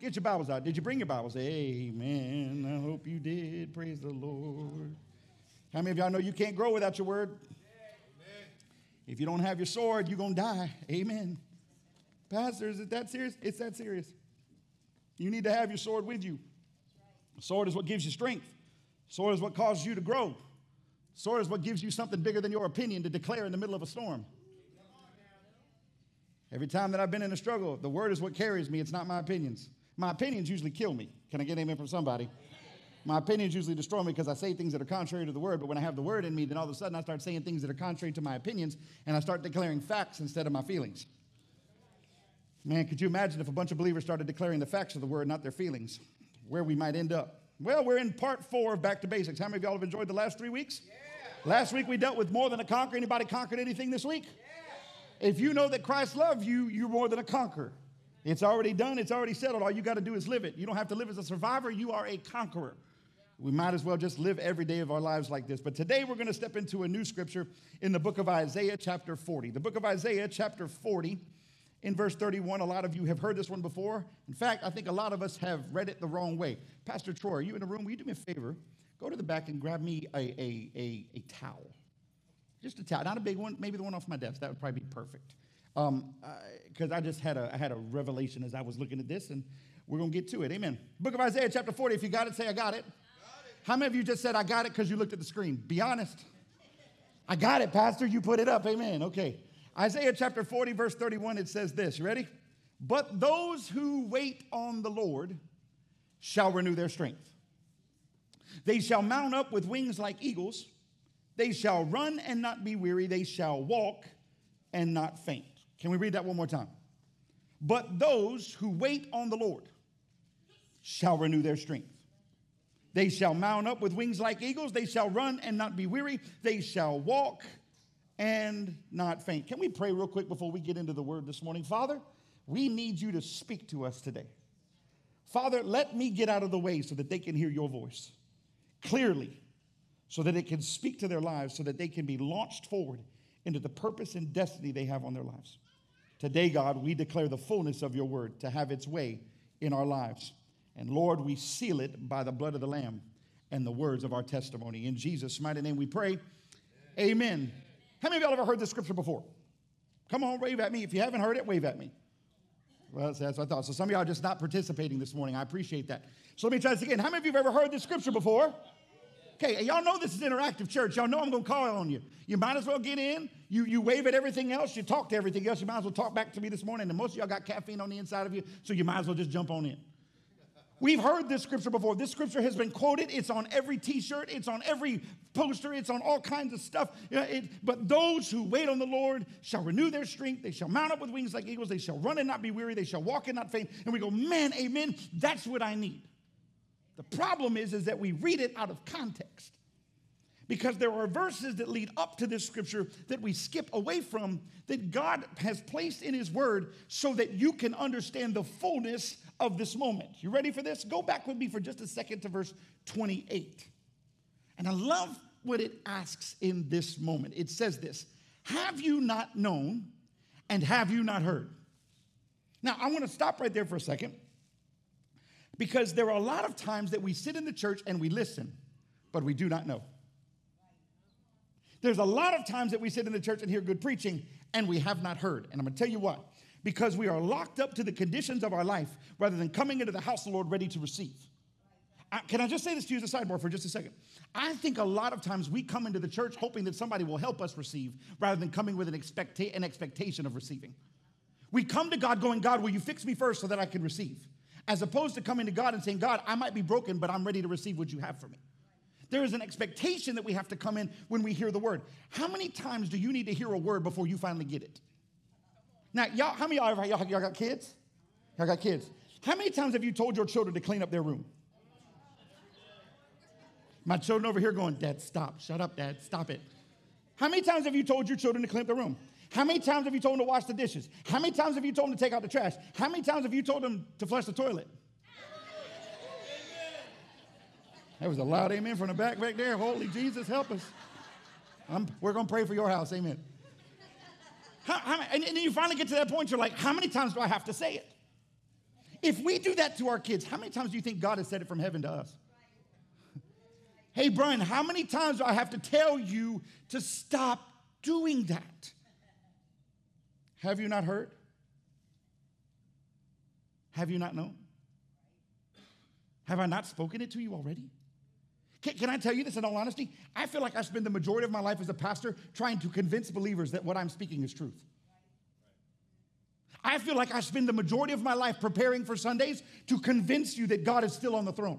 Get your Bibles out. Did you bring your Bibles? Amen. I hope you did. Praise the Lord. How many of y'all know you can't grow without your word? If you don't have your sword, you're going to die. Amen. Pastor, is it that serious? It's that serious. You need to have your sword with you. Sword is what gives you strength. Sword is what causes you to grow. Sword is what gives you something bigger than your opinion to declare in the middle of a storm. Every time that I've been in a struggle, the word is what carries me. It's not my opinions. My opinions usually kill me. Can I get amen from somebody? My opinions usually destroy me because I say things that are contrary to the word. But when I have the word in me, then all of a sudden I start saying things that are contrary to my opinions and I start declaring facts instead of my feelings. Man, could you imagine if a bunch of believers started declaring the facts of the word, not their feelings? Where we might end up. Well, we're in part four of Back to Basics. How many of y'all have enjoyed the last three weeks? Yeah. Last week we dealt with more than a conqueror. Anybody conquered anything this week? Yeah. If you know that Christ loves you, you're more than a conqueror. It's already done, it's already settled. All you got to do is live it. You don't have to live as a survivor, you are a conqueror. We might as well just live every day of our lives like this. But today we're going to step into a new scripture in the book of Isaiah, chapter 40. The book of Isaiah, chapter 40, in verse 31. A lot of you have heard this one before. In fact, I think a lot of us have read it the wrong way. Pastor Troy, are you in the room? Will you do me a favor? Go to the back and grab me a, a, a, a towel. Just a towel, not a big one, maybe the one off my desk. That would probably be perfect because um, I, I just had a, I had a revelation as I was looking at this, and we're going to get to it. Amen. Book of Isaiah, chapter 40. If you got it, say, I got it. Got it. How many of you just said, I got it because you looked at the screen? Be honest. I got it, Pastor. You put it up. Amen. Okay. Isaiah chapter 40, verse 31, it says this. You ready? But those who wait on the Lord shall renew their strength. They shall mount up with wings like eagles. They shall run and not be weary. They shall walk and not faint. Can we read that one more time? But those who wait on the Lord shall renew their strength. They shall mount up with wings like eagles. They shall run and not be weary. They shall walk and not faint. Can we pray real quick before we get into the word this morning? Father, we need you to speak to us today. Father, let me get out of the way so that they can hear your voice clearly, so that it can speak to their lives, so that they can be launched forward into the purpose and destiny they have on their lives. Today, God, we declare the fullness of your word to have its way in our lives. And Lord, we seal it by the blood of the Lamb and the words of our testimony. In Jesus' mighty name we pray. Amen. Amen. How many of y'all ever heard this scripture before? Come on, wave at me. If you haven't heard it, wave at me. Well, that's what I thought. So some of y'all are just not participating this morning. I appreciate that. So let me try this again. How many of you have ever heard this scripture before? Okay, y'all know this is interactive church. Y'all know I'm going to call on you. You might as well get in. You, you wave at everything else. You talk to everything else. You might as well talk back to me this morning. And most of y'all got caffeine on the inside of you, so you might as well just jump on in. We've heard this scripture before. This scripture has been quoted. It's on every t shirt, it's on every poster, it's on all kinds of stuff. It, but those who wait on the Lord shall renew their strength. They shall mount up with wings like eagles. They shall run and not be weary. They shall walk and not faint. And we go, man, amen. That's what I need. The problem is, is that we read it out of context because there are verses that lead up to this scripture that we skip away from that God has placed in His Word so that you can understand the fullness of this moment. You ready for this? Go back with me for just a second to verse 28. And I love what it asks in this moment. It says this Have you not known and have you not heard? Now, I want to stop right there for a second because there are a lot of times that we sit in the church and we listen, but we do not know. There's a lot of times that we sit in the church and hear good preaching and we have not heard. And I'm to tell you what, because we are locked up to the conditions of our life rather than coming into the house of the Lord ready to receive. I, can I just say this to you as a sidebar for just a second? I think a lot of times we come into the church hoping that somebody will help us receive rather than coming with an, expecta- an expectation of receiving. We come to God going, God, will you fix me first so that I can receive? As opposed to coming to God and saying, God, I might be broken, but I'm ready to receive what you have for me. There is an expectation that we have to come in when we hear the word. How many times do you need to hear a word before you finally get it? Now, y'all, how many y'all, y'all, y'all got kids? Y'all got kids. How many times have you told your children to clean up their room? My children over here going, Dad, stop. Shut up, Dad. Stop it. How many times have you told your children to clean up their room? How many times have you told them to wash the dishes? How many times have you told them to take out the trash? How many times have you told them to flush the toilet? That was a loud amen from the back back there. Holy Jesus, help us. I'm, we're going to pray for your house. Amen. How, how, and then you finally get to that point, you're like, how many times do I have to say it? If we do that to our kids, how many times do you think God has said it from heaven to us? Hey, Brian, how many times do I have to tell you to stop doing that? Have you not heard? Have you not known? Have I not spoken it to you already? Can, can, I tell you this in all honesty? I feel like I spend the majority of my life as a pastor trying to convince believers that what I'm speaking is truth. I feel like I spend the majority of my life preparing for Sundays to convince you that God is still on the throne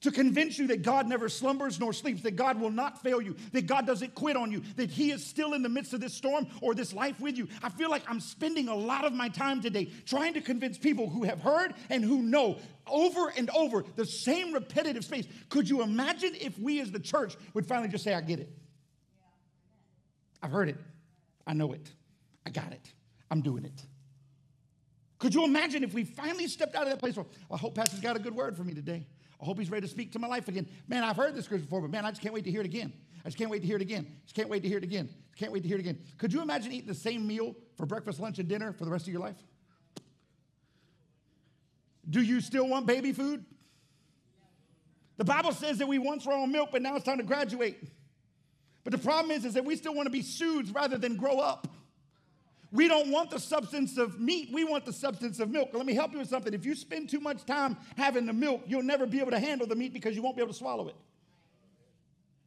to convince you that God never slumbers nor sleeps, that God will not fail you, that God doesn't quit on you, that He is still in the midst of this storm or this life with you. I feel like I'm spending a lot of my time today trying to convince people who have heard and who know over and over the same repetitive space. Could you imagine if we as the church would finally just say, I get it? I've heard it. I know it. I got it. I'm doing it. Could you imagine if we finally stepped out of that place? Well, I hope Pastor's got a good word for me today. I hope he's ready to speak to my life again. Man, I've heard this scripture before, but man, I just can't wait to hear it again. I just can't wait to hear it again. I just can't wait to hear it again. Just can't wait to hear it again. Could you imagine eating the same meal for breakfast, lunch, and dinner for the rest of your life? Do you still want baby food? The Bible says that we once were on milk, but now it's time to graduate. But the problem is, is that we still want to be soothed rather than grow up. We don't want the substance of meat, we want the substance of milk. Let me help you with something. If you spend too much time having the milk, you'll never be able to handle the meat because you won't be able to swallow it.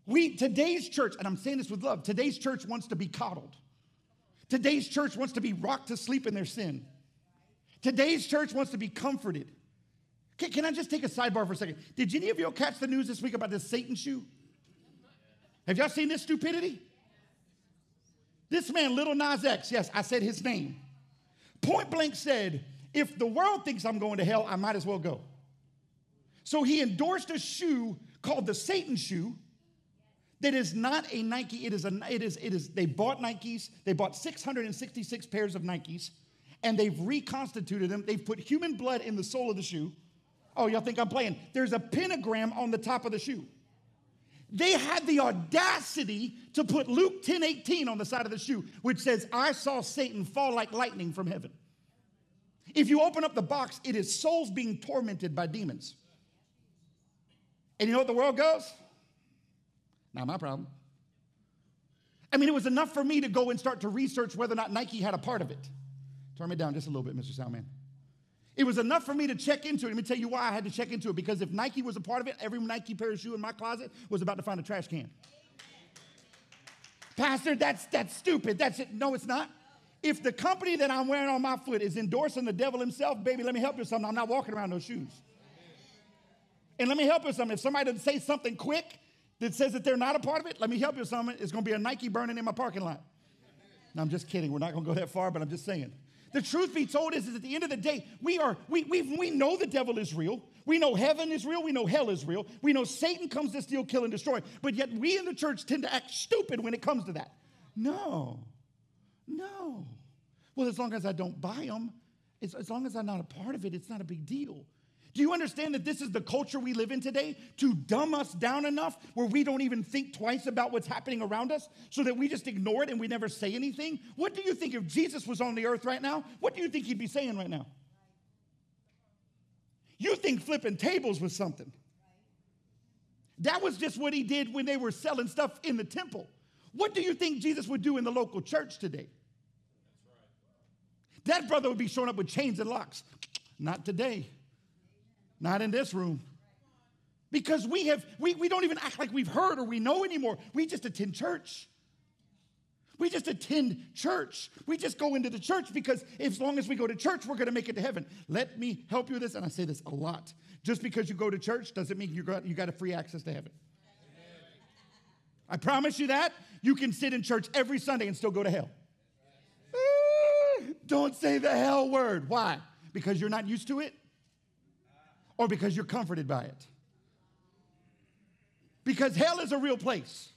We today's church, and I'm saying this with love, today's church wants to be coddled. Today's church wants to be rocked to sleep in their sin. Today's church wants to be comforted. Can, can I just take a sidebar for a second? Did any of y'all catch the news this week about this Satan shoe? Have y'all seen this stupidity? This man, Lil Nas X, yes, I said his name, point blank said, if the world thinks I'm going to hell, I might as well go. So he endorsed a shoe called the Satan shoe that is not a Nike. It is a, it is, it is, they bought Nikes, they bought 666 pairs of Nikes, and they've reconstituted them. They've put human blood in the sole of the shoe. Oh, y'all think I'm playing? There's a pentagram on the top of the shoe. They had the audacity to put Luke 10 18 on the side of the shoe, which says, I saw Satan fall like lightning from heaven. If you open up the box, it is souls being tormented by demons. And you know what the world goes? Not my problem. I mean, it was enough for me to go and start to research whether or not Nike had a part of it. Turn me down just a little bit, Mr. Soundman. It was enough for me to check into it. Let me tell you why I had to check into it. Because if Nike was a part of it, every Nike pair of shoe in my closet was about to find a trash can. Pastor, that's that's stupid. That's it. No, it's not. If the company that I'm wearing on my foot is endorsing the devil himself, baby, let me help you something. I'm not walking around those shoes. And let me help you something. If somebody doesn't say something quick that says that they're not a part of it, let me help you something. It's going to be a Nike burning in my parking lot. No, I'm just kidding. We're not going to go that far, but I'm just saying. The truth be told is, is at the end of the day, we are we, we, we know the devil is real. We know heaven is real. We know hell is real. We know Satan comes to steal, kill, and destroy. But yet we in the church tend to act stupid when it comes to that. No, no. Well, as long as I don't buy them, as, as long as I'm not a part of it, it's not a big deal. Do you understand that this is the culture we live in today? To dumb us down enough where we don't even think twice about what's happening around us so that we just ignore it and we never say anything? What do you think if Jesus was on the earth right now? What do you think he'd be saying right now? You think flipping tables was something. That was just what he did when they were selling stuff in the temple. What do you think Jesus would do in the local church today? That brother would be showing up with chains and locks. Not today. Not in this room. Because we have, we, we don't even act like we've heard or we know anymore. We just attend church. We just attend church. We just go into the church because as long as we go to church, we're going to make it to heaven. Let me help you with this, and I say this a lot. Just because you go to church doesn't mean you got, you got a free access to heaven. I promise you that. You can sit in church every Sunday and still go to hell. Don't say the hell word. Why? Because you're not used to it? Or because you're comforted by it. Because hell is a real place.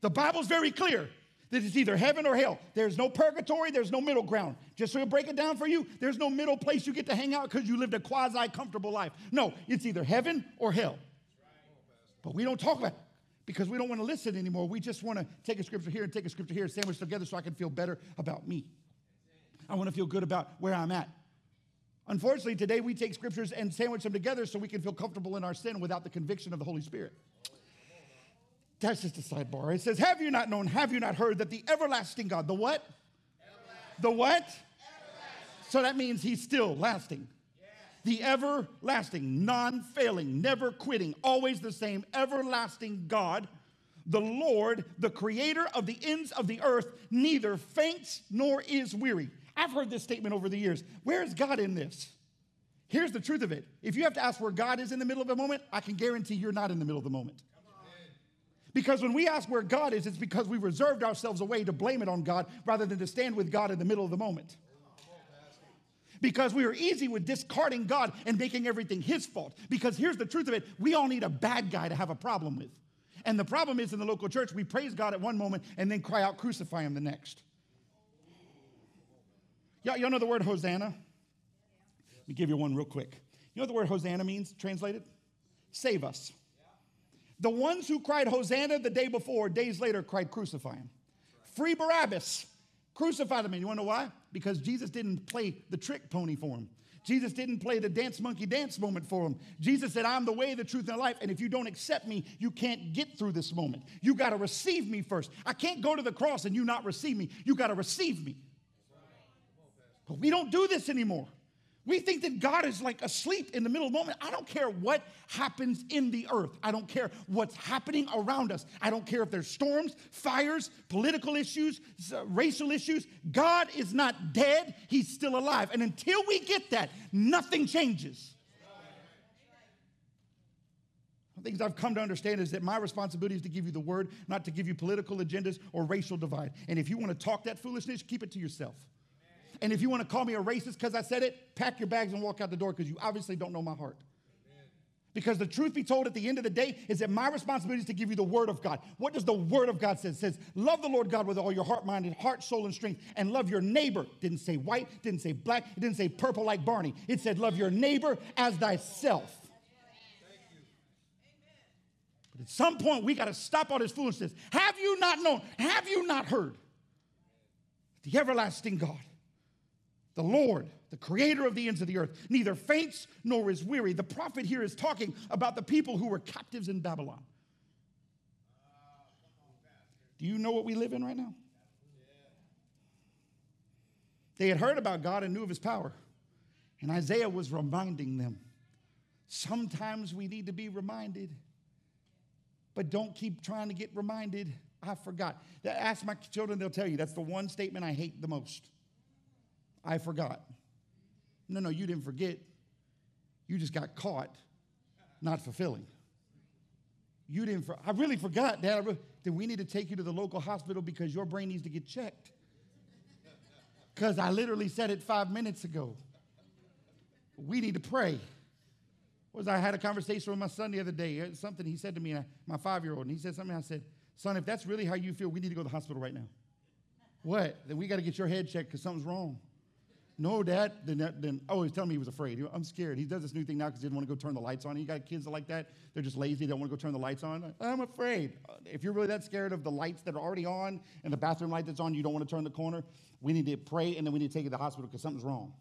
The Bible's very clear that it's either heaven or hell. There's no purgatory, there's no middle ground. Just so I break it down for you, there's no middle place you get to hang out because you lived a quasi comfortable life. No, it's either heaven or hell. But we don't talk about it because we don't want to listen anymore. We just want to take a scripture here and take a scripture here, sandwich together so I can feel better about me. I want to feel good about where I'm at. Unfortunately, today we take scriptures and sandwich them together so we can feel comfortable in our sin without the conviction of the Holy Spirit. That's just a sidebar. It says, Have you not known, have you not heard that the everlasting God, the what? The what? So that means he's still lasting. The everlasting, non failing, never quitting, always the same, everlasting God, the Lord, the creator of the ends of the earth, neither faints nor is weary. I've heard this statement over the years. Where is God in this? Here's the truth of it. If you have to ask where God is in the middle of a moment, I can guarantee you're not in the middle of the moment. Because when we ask where God is, it's because we reserved ourselves a way to blame it on God rather than to stand with God in the middle of the moment. Because we are easy with discarding God and making everything His fault. Because here's the truth of it we all need a bad guy to have a problem with. And the problem is in the local church, we praise God at one moment and then cry out, crucify Him the next. Y'all, y'all know the word Hosanna? Let me give you one real quick. You know what the word Hosanna means translated? Save us. The ones who cried Hosanna the day before, days later, cried crucify him. Free Barabbas, crucify them. And you want to know why? Because Jesus didn't play the trick pony for him. Jesus didn't play the dance monkey dance moment for him. Jesus said, I'm the way, the truth, and the life. And if you don't accept me, you can't get through this moment. You got to receive me first. I can't go to the cross and you not receive me. You got to receive me. We don't do this anymore. We think that God is like asleep in the middle of the moment. I don't care what happens in the earth. I don't care what's happening around us. I don't care if there's storms, fires, political issues, racial issues. God is not dead, He's still alive. And until we get that, nothing changes. The things I've come to understand is that my responsibility is to give you the word, not to give you political agendas or racial divide. And if you want to talk that foolishness, keep it to yourself. And if you want to call me a racist because I said it, pack your bags and walk out the door because you obviously don't know my heart. Because the truth be told, at the end of the day, is that my responsibility is to give you the word of God. What does the word of God say? It says, love the Lord God with all your heart, mind, and heart, soul, and strength, and love your neighbor. Didn't say white, didn't say black, it didn't say purple like Barney. It said, love your neighbor as thyself. But at some point, we got to stop all this foolishness. Have you not known? Have you not heard? The everlasting God the Lord, the creator of the ends of the earth, neither faints nor is weary. The prophet here is talking about the people who were captives in Babylon. Do you know what we live in right now? They had heard about God and knew of his power. And Isaiah was reminding them. Sometimes we need to be reminded, but don't keep trying to get reminded. I forgot. Ask my children, they'll tell you that's the one statement I hate the most. I forgot. No, no, you didn't forget. You just got caught not fulfilling. You didn't, for, I really forgot, Dad. Then we need to take you to the local hospital because your brain needs to get checked. Because I literally said it five minutes ago. We need to pray. Was I had a conversation with my son the other day. Uh, something he said to me, uh, my five year old, and he said something. I said, Son, if that's really how you feel, we need to go to the hospital right now. What? Then we got to get your head checked because something's wrong. No, Dad. Then, then oh, he's telling me he was afraid. He, I'm scared. He does this new thing now because he didn't want to go turn the lights on. You got kids like that. They're just lazy. They don't want to go turn the lights on. I'm afraid. Uh, if you're really that scared of the lights that are already on and the bathroom light that's on, you don't want to turn the corner. We need to pray and then we need to take you to the hospital because something's wrong.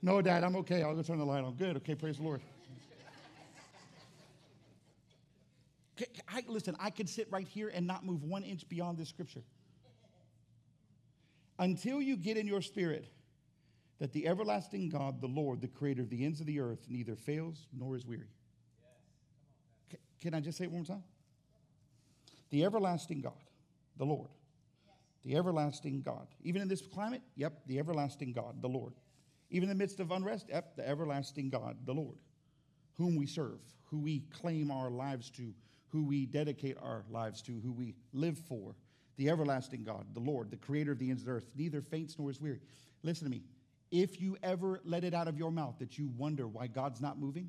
no, Dad. I'm okay. I'll go turn the light on. Good. Okay. Praise the Lord. I, listen, I could sit right here and not move one inch beyond this scripture until you get in your spirit that the everlasting God, the Lord, the creator of the ends of the earth, neither fails nor is weary. Yes. Can I just say it one more time? The everlasting God, the Lord, the everlasting God. Even in this climate, yep, the everlasting God, the Lord. Even in the midst of unrest, yep, the everlasting God, the Lord, whom we serve, who we claim our lives to, who we dedicate our lives to, who we live for, the everlasting God, the Lord, the creator of the ends of the earth, neither faints nor is weary. Listen to me. If you ever let it out of your mouth that you wonder why God's not moving,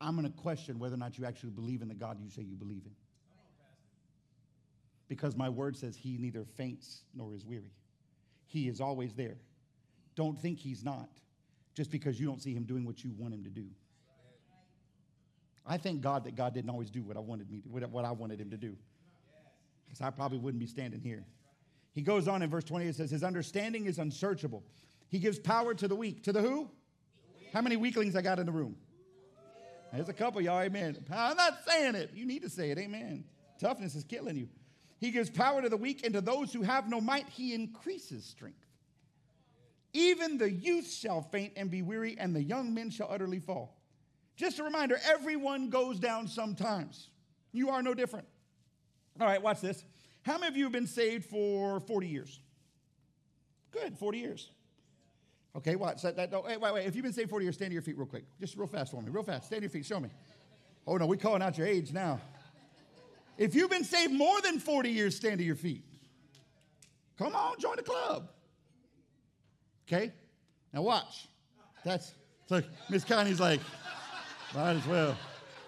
I'm going to question whether or not you actually believe in the God you say you believe in. Because my word says he neither faints nor is weary. He is always there. Don't think he's not just because you don't see him doing what you want him to do. I thank God that God didn't always do what I wanted me to, what I wanted him to do because I probably wouldn't be standing here. He goes on in verse 20, it says, His understanding is unsearchable. He gives power to the weak. To the who? How many weaklings I got in the room? There's a couple, y'all, amen. I'm not saying it. You need to say it, amen. Toughness is killing you. He gives power to the weak, and to those who have no might, he increases strength. Even the youth shall faint and be weary, and the young men shall utterly fall. Just a reminder everyone goes down sometimes. You are no different. All right, watch this. How many of you have been saved for 40 years? Good, 40 years. Okay, watch that. that wait, wait, wait. If you've been saved 40 years, stand to your feet real quick. Just real fast for me. Real fast. Stand to your feet. Show me. Oh, no, we're calling out your age now. If you've been saved more than 40 years, stand to your feet. Come on, join the club. Okay? Now watch. That's so Miss Connie's like, might as well.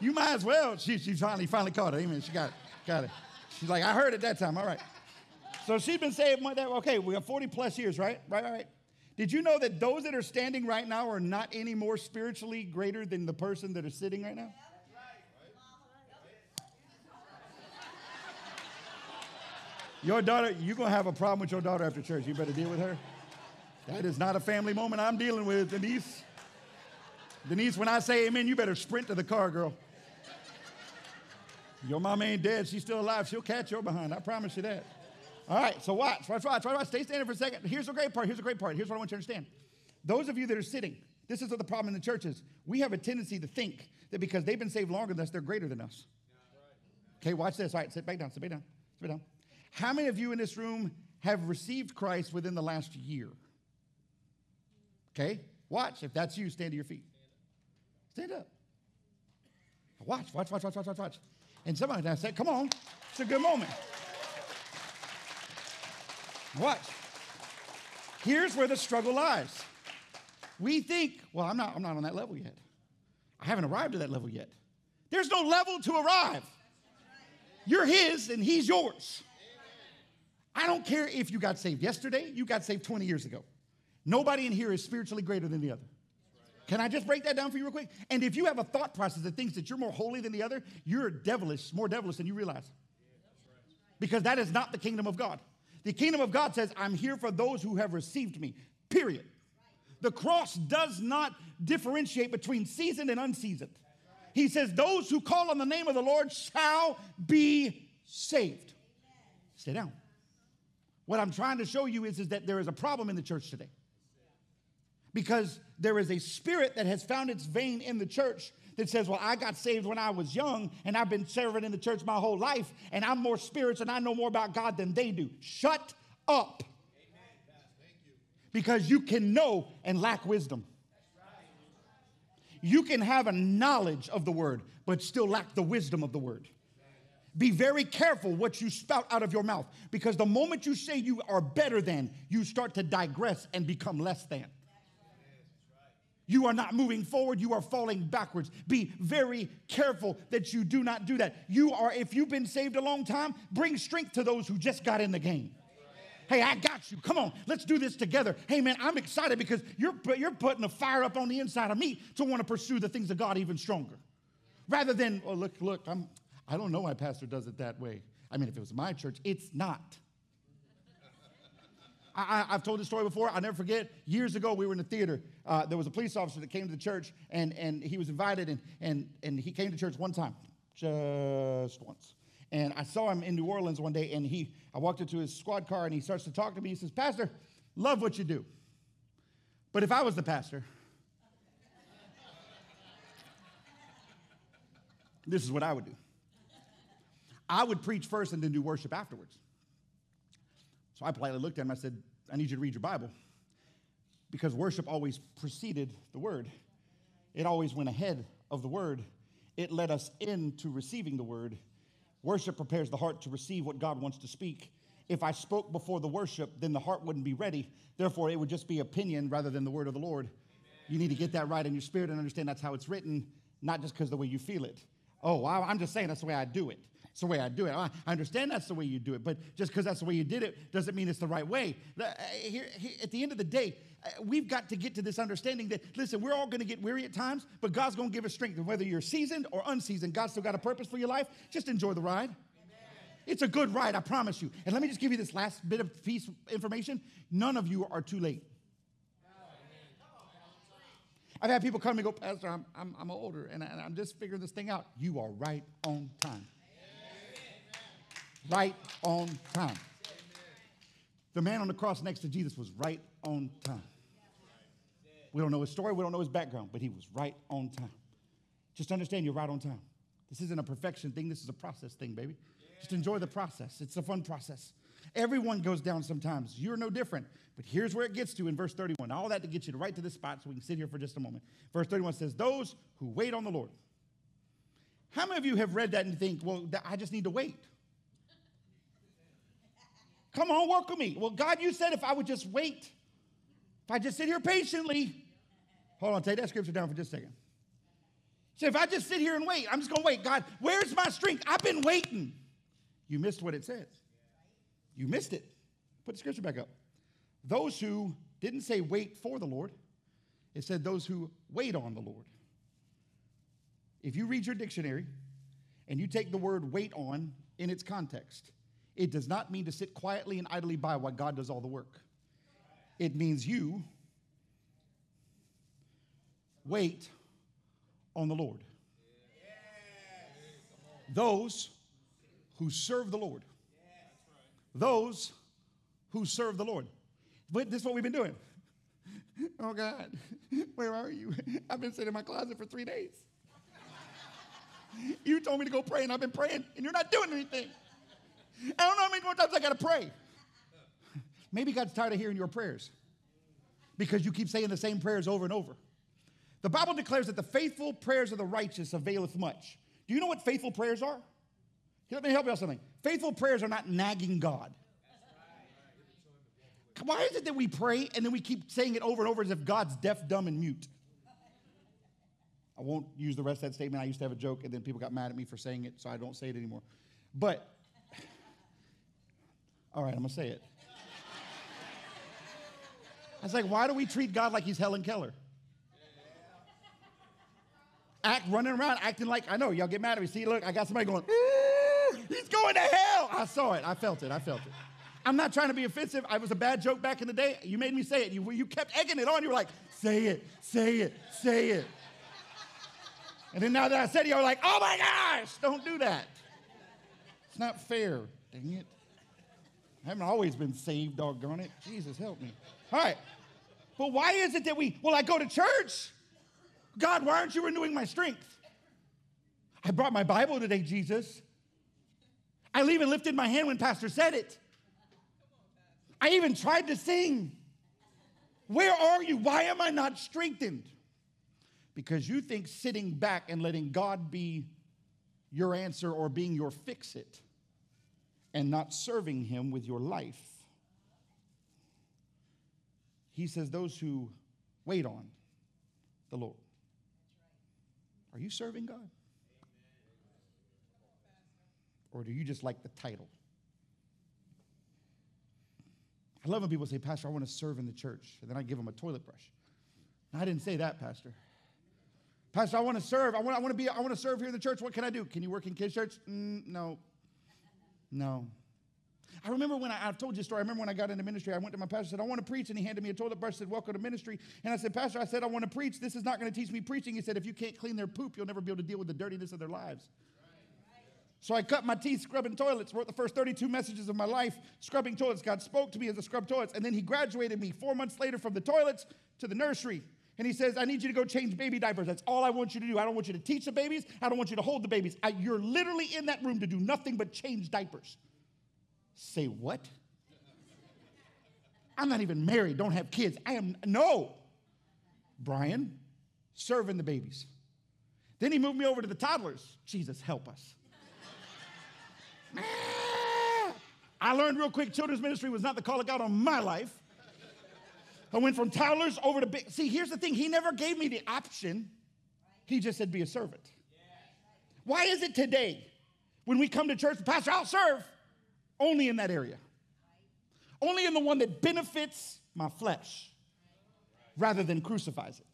You might as well. She, she finally finally caught it. Amen. She got it. Got it. She's like, I heard it that time. All right. So she's been saved. Okay, we have 40 plus years, right? Right, right. Did you know that those that are standing right now are not any more spiritually greater than the person that is sitting right now? Your daughter, you're going to have a problem with your daughter after church. You better deal with her. That is not a family moment I'm dealing with, Denise. Denise, when I say amen, you better sprint to the car, girl. Your mom ain't dead. She's still alive. She'll catch your behind. I promise you that. All right, so watch, watch, watch, watch, watch. Stay standing for a second. Here's the great part. Here's the great part. Here's what I want you to understand. Those of you that are sitting, this is what the problem in the church is. We have a tendency to think that because they've been saved longer than us, they're greater than us. Okay, watch this. All right, sit back down, sit back down, sit back down. How many of you in this room have received Christ within the last year? Okay, watch. If that's you, stand to your feet. Stand up. Watch, watch, watch, watch, watch, watch, watch. And somebody now said, come on, it's a good moment. Watch. Here's where the struggle lies. We think, well, I'm not, I'm not on that level yet. I haven't arrived to that level yet. There's no level to arrive. You're his and he's yours. I don't care if you got saved yesterday, you got saved 20 years ago. Nobody in here is spiritually greater than the other. Can I just break that down for you real quick? And if you have a thought process that thinks that you're more holy than the other, you're devilish, more devilish than you realize. Because that is not the kingdom of God. The kingdom of God says, I'm here for those who have received me, period. The cross does not differentiate between seasoned and unseasoned. He says, Those who call on the name of the Lord shall be saved. Stay down. What I'm trying to show you is, is that there is a problem in the church today. Because there is a spirit that has found its vein in the church that says, Well, I got saved when I was young and I've been serving in the church my whole life and I'm more spiritual and I know more about God than they do. Shut up. Because you can know and lack wisdom. You can have a knowledge of the word, but still lack the wisdom of the word. Be very careful what you spout out of your mouth because the moment you say you are better than, you start to digress and become less than. You are not moving forward, you are falling backwards. Be very careful that you do not do that. You are, if you've been saved a long time, bring strength to those who just got in the game. Hey, I got you. Come on, let's do this together. Hey, man, I'm excited because you're, you're putting a fire up on the inside of me to want to pursue the things of God even stronger. Rather than, oh, look, look, I'm, I don't know why pastor does it that way. I mean, if it was my church, it's not. I, have told this story before. I'll never forget. Years ago, we were in the theater. Uh, there was a police officer that came to the church, and, and he was invited, and, and, and he came to church one time, just once. And I saw him in New Orleans one day, and he, I walked into his squad car, and he starts to talk to me. He says, Pastor, love what you do. But if I was the pastor, this is what I would do. I would preach first and then do worship afterwards. So I politely looked at him. I said, I need you to read your Bible because worship always preceded the word, it always went ahead of the word. It led us into receiving the word. Worship prepares the heart to receive what God wants to speak. If I spoke before the worship, then the heart wouldn't be ready. Therefore, it would just be opinion rather than the word of the Lord. You need to get that right in your spirit and understand that's how it's written, not just because the way you feel it. Oh, I'm just saying that's the way I do it. It's the way I do it. I understand that's the way you do it, but just because that's the way you did it doesn't mean it's the right way. Uh, at the end of the day, uh, we've got to get to this understanding that, listen, we're all going to get weary at times, but God's going to give us strength. And whether you're seasoned or unseasoned, God's still got a purpose for your life. Just enjoy the ride. It's a good ride, I promise you. And let me just give you this last bit of piece information. None of you are too late. I've had people come and go, Pastor, I'm, I'm, I'm older and, I, and I'm just figuring this thing out. You are right on time. Right on time. The man on the cross next to Jesus was right on time. We don't know his story, we don't know his background, but he was right on time. Just understand you're right on time. This isn't a perfection thing, this is a process thing, baby. Just enjoy the process. It's a fun process. Everyone goes down sometimes. You're no different. But here's where it gets to in verse 31. All that to get you to right to this spot so we can sit here for just a moment. Verse 31 says, Those who wait on the Lord. How many of you have read that and think, well, I just need to wait? Come on, work with me. Well, God, you said if I would just wait, if I just sit here patiently. Hold on, take that scripture down for just a second. So if I just sit here and wait, I'm just going to wait. God, where's my strength? I've been waiting. You missed what it says. You missed it. Put the scripture back up. Those who didn't say wait for the Lord, it said those who wait on the Lord. If you read your dictionary and you take the word wait on in its context, it does not mean to sit quietly and idly by while God does all the work. It means you wait on the Lord. Those who serve the Lord. Those who serve the Lord. But this is what we've been doing. Oh God, where are you? I've been sitting in my closet for three days. You told me to go pray, and I've been praying, and you're not doing anything. I don't know how many more times I got to pray. Maybe God's tired of hearing your prayers because you keep saying the same prayers over and over. The Bible declares that the faithful prayers of the righteous availeth much. Do you know what faithful prayers are? Let me help you out something. Faithful prayers are not nagging God. Why is it that we pray and then we keep saying it over and over as if God's deaf, dumb, and mute? I won't use the rest of that statement. I used to have a joke, and then people got mad at me for saying it, so I don't say it anymore. But, all right, I'm going to say it. I was like, why do we treat God like he's Helen Keller? Act running around, acting like, I know, y'all get mad at me. See, look, I got somebody going, he's going to hell. I saw it. I felt it. I felt it. I'm not trying to be offensive. I was a bad joke back in the day. You made me say it. You, you kept egging it on. You were like, say it, say it, say it. And then now that I said it, you're like, oh my gosh, don't do that. It's not fair. Dang it. I haven't always been saved, doggone it. Jesus, help me. All right. But why is it that we, well, I go to church. God, why aren't you renewing my strength? I brought my Bible today, Jesus. I even lifted my hand when Pastor said it. I even tried to sing. Where are you? Why am I not strengthened? Because you think sitting back and letting God be your answer or being your fix it and not serving Him with your life. He says, Those who wait on the Lord. Are you serving God? Or do you just like the title? I love when people say, Pastor, I want to serve in the church. And then I give them a toilet brush. I didn't say that, Pastor. Pastor, I want to serve. I want, I want to be, I want to serve here in the church. What can I do? Can you work in kids' church? Mm, no. No. I remember when I, have told you a story. I remember when I got into ministry, I went to my pastor said, I want to preach. And he handed me a toilet brush, said, Welcome to ministry. And I said, Pastor, I said, I want to preach. This is not going to teach me preaching. He said, If you can't clean their poop, you'll never be able to deal with the dirtiness of their lives. So I cut my teeth scrubbing toilets, wrote the first 32 messages of my life scrubbing toilets. God spoke to me as I scrubbed toilets. And then he graduated me four months later from the toilets to the nursery. And he says, I need you to go change baby diapers. That's all I want you to do. I don't want you to teach the babies. I don't want you to hold the babies. I, you're literally in that room to do nothing but change diapers. Say what? I'm not even married, don't have kids. I am, no. Brian, serving the babies. Then he moved me over to the toddlers. Jesus, help us. Ah! I learned real quick children's ministry was not the call of God on my life. I went from toddlers over to big. See, here's the thing He never gave me the option, He just said, be a servant. Why is it today when we come to church, the Pastor, I'll serve only in that area? Only in the one that benefits my flesh rather than crucifies it.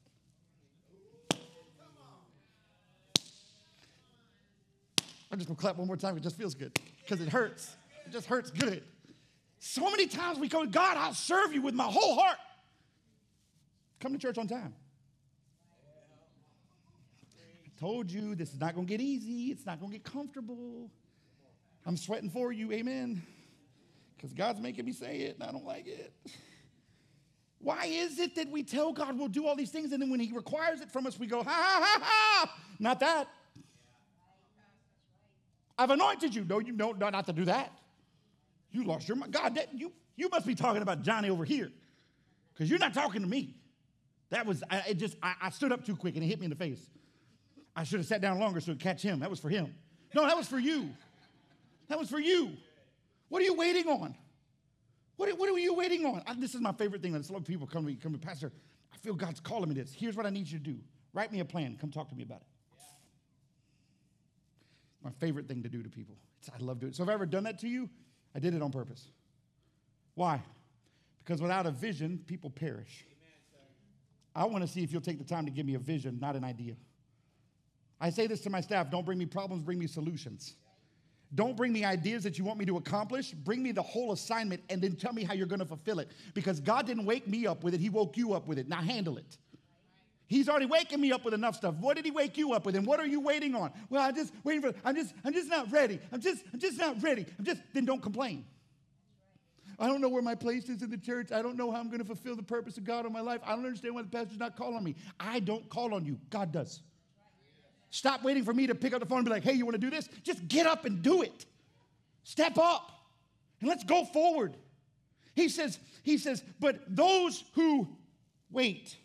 I'm just gonna clap one more time. It just feels good because it hurts. It just hurts good. So many times we go, God, I'll serve you with my whole heart. Come to church on time. I Told you this is not going to get easy. It's not going to get comfortable. I'm sweating for you. Amen. Because God's making me say it and I don't like it. Why is it that we tell God we'll do all these things and then when He requires it from us, we go, ha ha ha ha? Not that. I've anointed you. No, you don't, not to do that. You lost your mind. God, that, you, you must be talking about Johnny over here because you're not talking to me. That was, I, it just, I, I stood up too quick and it hit me in the face. I should have sat down longer so it'd catch him. That was for him. No, that was for you. That was for you. What are you waiting on? What, what are you waiting on? I, this is my favorite thing. A lot of people come to me, come to me, Pastor, I feel God's calling me this. Here's what I need you to do. Write me a plan. Come talk to me about it. My favorite thing to do to people. It's, I love doing it. So if I ever done that to you, I did it on purpose. Why? Because without a vision, people perish. I want to see if you'll take the time to give me a vision, not an idea. I say this to my staff don't bring me problems, bring me solutions. Don't bring me ideas that you want me to accomplish. Bring me the whole assignment and then tell me how you're going to fulfill it. Because God didn't wake me up with it, He woke you up with it. Now handle it. He's already waking me up with enough stuff. What did he wake you up with? And what are you waiting on? Well, I'm just waiting for, I'm just, I'm just not ready. I'm just, I'm just not ready. I'm just, then don't complain. I don't know where my place is in the church. I don't know how I'm going to fulfill the purpose of God in my life. I don't understand why the pastor's not calling on me. I don't call on you. God does. Stop waiting for me to pick up the phone and be like, hey, you want to do this? Just get up and do it. Step up and let's go forward. He says, he says, but those who wait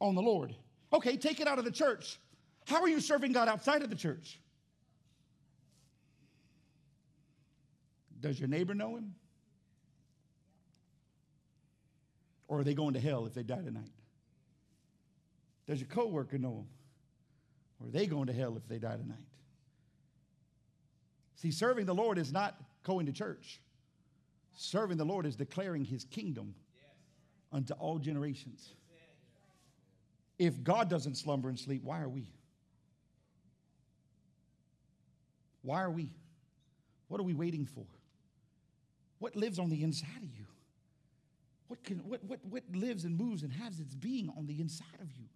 on the Lord. Okay, take it out of the church. How are you serving God outside of the church? Does your neighbor know him? Or are they going to hell if they die tonight? Does your coworker know them? Or are they going to hell if they die tonight? See, serving the Lord is not going to church. Serving the Lord is declaring his kingdom unto all generations. If God doesn't slumber and sleep, why are we? Why are we? What are we waiting for? What lives on the inside of you? What, can, what, what, what lives and moves and has its being on the inside of you?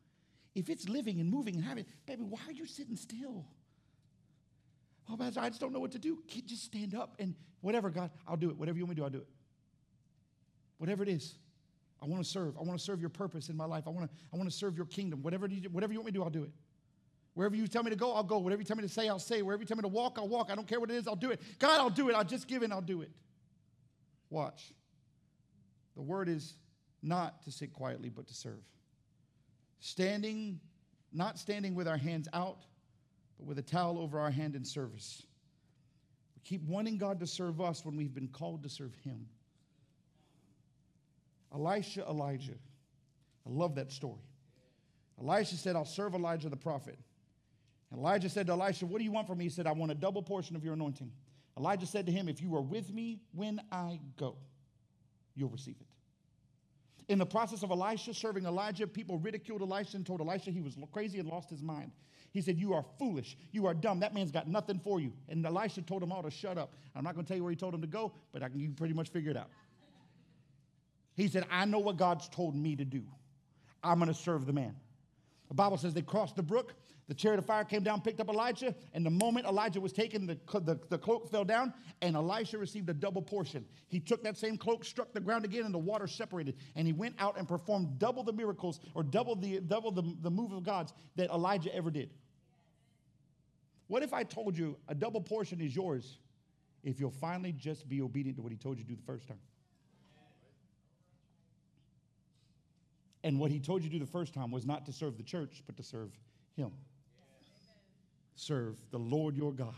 If it's living and moving and having, baby, why are you sitting still? Oh, Pastor, I just don't know what to do. Kid, just stand up and whatever, God, I'll do it. Whatever you want me to do, I'll do it. Whatever it is. I want to serve. I want to serve your purpose in my life. I want to, I want to serve your kingdom. Whatever you, whatever you want me to do, I'll do it. Wherever you tell me to go, I'll go. Whatever you tell me to say, I'll say. Wherever you tell me to walk, I'll walk. I don't care what it is, I'll do it. God, I'll do it. I'll just give in, I'll do it. Watch. The word is not to sit quietly, but to serve. Standing, not standing with our hands out, but with a towel over our hand in service. We keep wanting God to serve us when we've been called to serve Him. Elisha, Elijah. I love that story. Elisha said, I'll serve Elijah the prophet. And Elijah said to Elisha, What do you want from me? He said, I want a double portion of your anointing. Elijah said to him, If you are with me when I go, you'll receive it. In the process of Elisha serving Elijah, people ridiculed Elisha and told Elisha he was crazy and lost his mind. He said, You are foolish. You are dumb. That man's got nothing for you. And Elisha told them all to shut up. I'm not going to tell you where he told him to go, but I can, you can pretty much figure it out. He said, I know what God's told me to do. I'm going to serve the man. The Bible says they crossed the brook. The chariot of fire came down, picked up Elijah, and the moment Elijah was taken, the, the, the, cloak fell down, and Elisha received a double portion. He took that same cloak, struck the ground again, and the water separated. And he went out and performed double the miracles or double the, double the, the move of God's that Elijah ever did. What if I told you a double portion is yours if you'll finally just be obedient to what he told you to do the first time? And what he told you to do the first time was not to serve the church, but to serve him. Serve the Lord your God.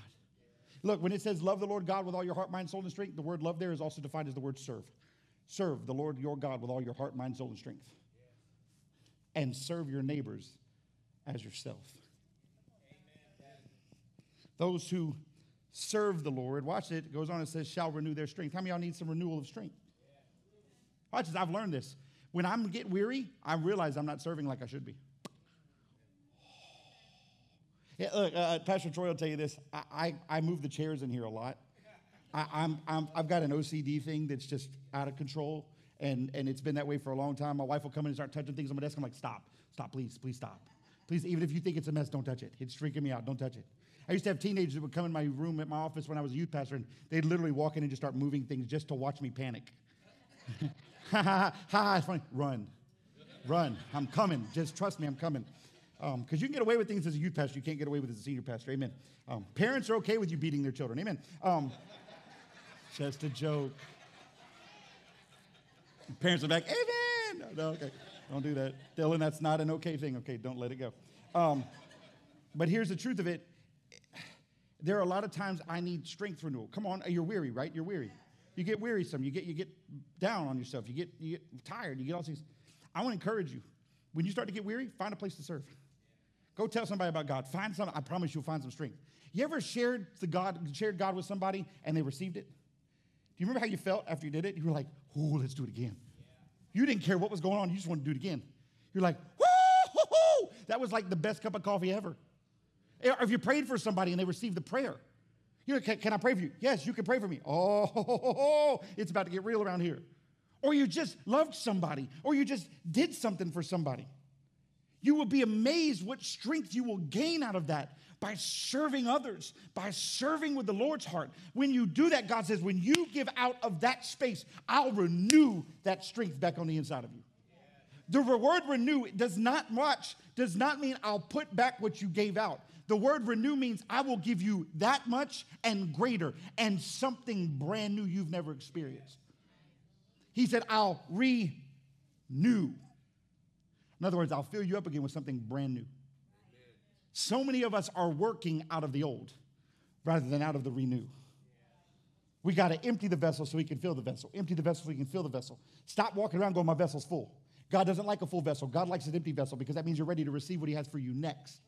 Look, when it says love the Lord God with all your heart, mind, soul, and strength, the word love there is also defined as the word serve. Serve the Lord your God with all your heart, mind, soul, and strength. And serve your neighbors as yourself. Those who serve the Lord, watch it, it goes on and says, shall renew their strength. How many y'all need some renewal of strength? Watch this, I've learned this. When I'm get weary, I realize I'm not serving like I should be. Yeah, look, uh, uh, Pastor Troy will tell you this. I, I, I, move the chairs in here a lot. I, I'm, I'm, I've got an OCD thing that's just out of control, and, and it's been that way for a long time. My wife will come in and start touching things on my desk. I'm like, stop, stop, please, please stop. Please, even if you think it's a mess, don't touch it. It's freaking me out. Don't touch it. I used to have teenagers that would come in my room at my office when I was a youth pastor, and they'd literally walk in and just start moving things just to watch me panic. ha ha ha! It's funny. Run, run. I'm coming. Just trust me. I'm coming. Because um, you can get away with things as a youth pastor, you can't get away with it as a senior pastor. Amen. Um, parents are okay with you beating their children. Amen. Um, just a joke. Parents are like, Amen. No, no, okay. Don't do that. Dylan, that's not an okay thing. Okay, don't let it go. Um, but here's the truth of it. There are a lot of times I need strength renewal. Come on, you're weary, right? You're weary. You get wearisome. You get you get down on yourself. You get you get tired. You get all these. I want to encourage you. When you start to get weary, find a place to serve. Go tell somebody about God. Find some. I promise you'll find some strength. You ever shared the God shared God with somebody and they received it? Do you remember how you felt after you did it? You were like, "Oh, let's do it again." You didn't care what was going on. You just wanted to do it again. You're like, "Woo!" That was like the best cup of coffee ever. Or if you prayed for somebody and they received the prayer, you know, can, can I pray for you? Yes, you can pray for me. Oh, it's about to get real around here. Or you just loved somebody, or you just did something for somebody. You will be amazed what strength you will gain out of that by serving others, by serving with the Lord's heart. When you do that, God says, when you give out of that space, I'll renew that strength back on the inside of you. The word renew does not much, does not mean I'll put back what you gave out. The word renew means I will give you that much and greater and something brand new you've never experienced. He said, I'll renew. In other words, I'll fill you up again with something brand new. So many of us are working out of the old rather than out of the renew. We got to empty the vessel so we can fill the vessel. Empty the vessel so we can fill the vessel. Stop walking around going, My vessel's full. God doesn't like a full vessel. God likes an empty vessel because that means you're ready to receive what He has for you next.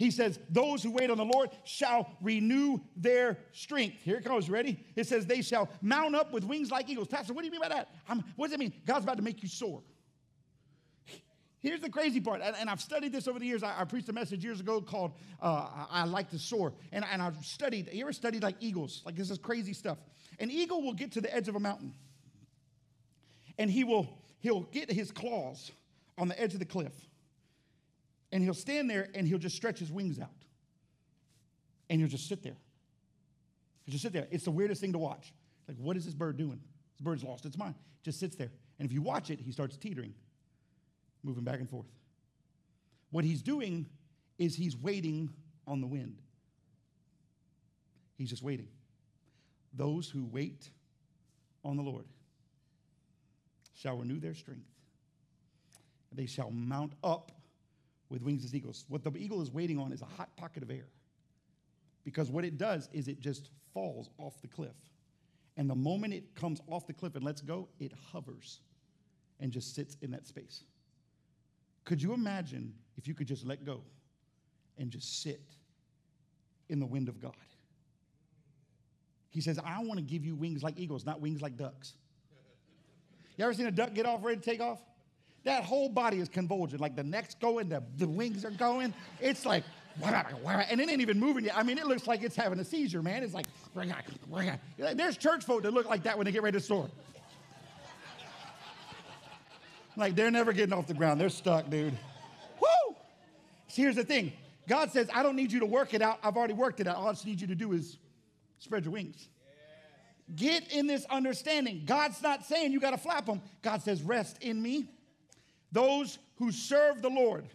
He says, Those who wait on the Lord shall renew their strength. Here it comes. Ready? It says, They shall mount up with wings like eagles. Pastor, what do you mean by that? I'm, what does it mean? God's about to make you soar. Here's the crazy part, and, I've studied this over the years. I, I preached a message years ago called uh, I, Like to Soar. And, and I've studied, you ever studied like eagles? Like this is crazy stuff. An eagle will get to the edge of a mountain, and he will he'll get his claws on the edge of the cliff and he'll stand there and he'll just stretch his wings out. And he'll just sit there. He'll just sit there. It's the weirdest thing to watch. Like, what is this bird doing? This bird's lost its mind. It Just sits there. And if you watch it, he starts teetering, moving back and forth. What he's doing is he's waiting on the wind. He's just waiting. Those who wait on the Lord shall renew their strength. They shall mount up with wings as eagles. What the eagle is waiting on is a hot pocket of air. Because what it does is it just falls off the cliff. And the moment it comes off the cliff and lets go, it hovers and just sits in that space. Could you imagine if you could just let go and just sit in the wind of God? He says, I want to give you wings like eagles, not wings like ducks. You ever seen a duck get off ready to take off? That whole body is convulsing. Like the neck's going, the, the wings are going. It's like, and it ain't even moving yet. I mean, it looks like it's having a seizure, man. It's like, there's church folk that look like that when they get ready to soar. Like they're never getting off the ground. They're stuck, dude. Woo! See, here's the thing God says, I don't need you to work it out. I've already worked it out. All I just need you to do is spread your wings. Get in this understanding. God's not saying you got to flap them. God says, rest in me those who serve the Lord.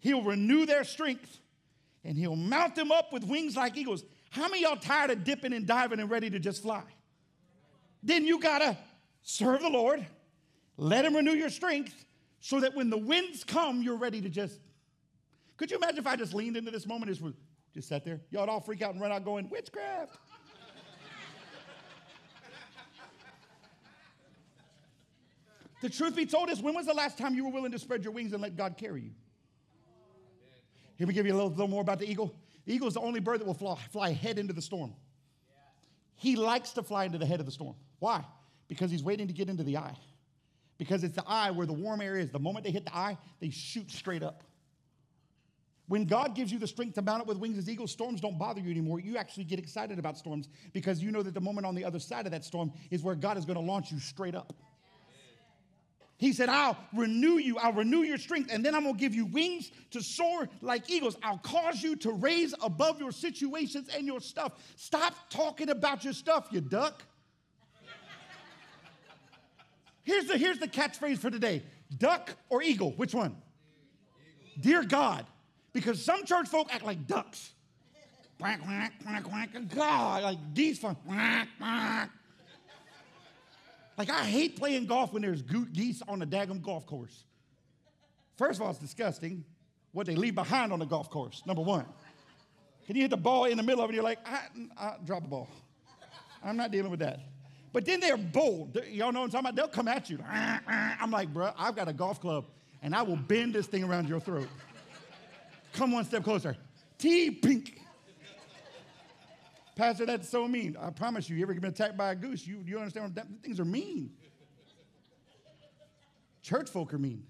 He'll renew their strength and he'll mount them up with wings like eagles. How many y'all tired of dipping and diving and ready to just fly? Then you gotta serve the Lord, let him renew your strength so that when the winds come, you're ready to just. Could you imagine if I just leaned into this moment, just, just sat there? Y'all would all freak out and run out going, witchcraft. The truth be told is, when was the last time you were willing to spread your wings and let God carry you? Here we give you a little, little more about the eagle. The eagle is the only bird that will fly, fly head into the storm. He likes to fly into the head of the storm. Why? Because he's waiting to get into the eye. Because it's the eye where the warm air is. The moment they hit the eye, they shoot straight up. When God gives you the strength to mount up with wings as eagles, storms don't bother you anymore. You actually get excited about storms because you know that the moment on the other side of that storm is where God is going to launch you straight up. He said, I'll renew you, I'll renew your strength, and then I'm gonna give you wings to soar like eagles. I'll cause you to raise above your situations and your stuff. Stop talking about your stuff, you duck. Here's the, here's the catchphrase for today duck or eagle? Which one? Dear God. Because some church folk act like ducks. Quack, quack, quack, quack. God, like geese fun. Like, I hate playing golf when there's geese on the daggum golf course. First of all, it's disgusting what they leave behind on the golf course, number one. Can you hit the ball in the middle of it you're like, I, I, drop the ball. I'm not dealing with that. But then they're bold. they Y'all know what I'm talking about? They'll come at you. I'm like, bro, I've got a golf club and I will bend this thing around your throat. Come one step closer. T pink. Pastor, that's so mean. I promise you, you ever been attacked by a goose? You, you understand what that, things are mean. Church folk are mean.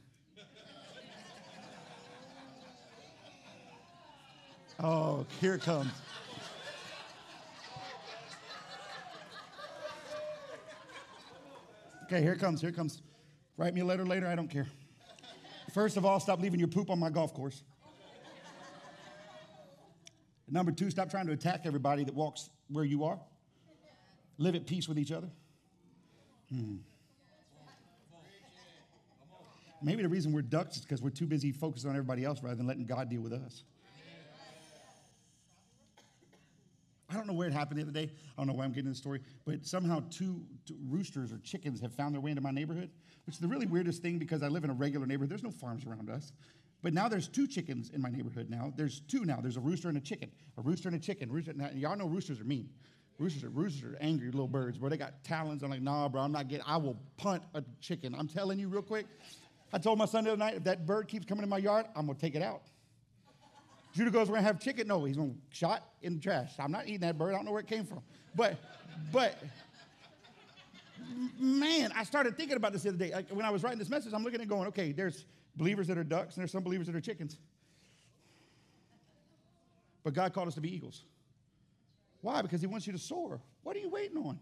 Oh, here it comes. Okay, here it comes. Here it comes. Write me a letter later. I don't care. First of all, stop leaving your poop on my golf course. Number two, stop trying to attack everybody that walks where you are. Live at peace with each other. Hmm. Maybe the reason we're ducks is because we're too busy focused on everybody else rather than letting God deal with us. I don't know where it happened the other day. I don't know why I'm getting this story, but somehow two, two, roosters or chickens have found their way into my neighborhood, which is the really weirdest thing because I live in a regular neighborhood. There's no farms around us. But now there's two chickens in my neighborhood now. There's two now. There's a rooster and a chicken. A rooster and a chicken. Rooster, now, y'all know roosters are mean. Roosters are, roosters are angry little birds, bro. They got talons. I'm like, nah, bro, I'm not getting, I will punt a chicken. I'm telling you real quick. I told my son the other night, if that bird keeps coming in my yard, I'm gonna take it out. Judah goes, we're gonna have chicken. No, he's gonna shot in the trash. I'm not eating that bird. I don't know where it came from. But, but, man, I started thinking about this the other day. Like, when I was writing this message, I'm looking at going, okay, there's believers that are ducks, and there's some believers that are chickens. But God called us to be eagles. Why? Because He wants you to soar. What are you waiting on?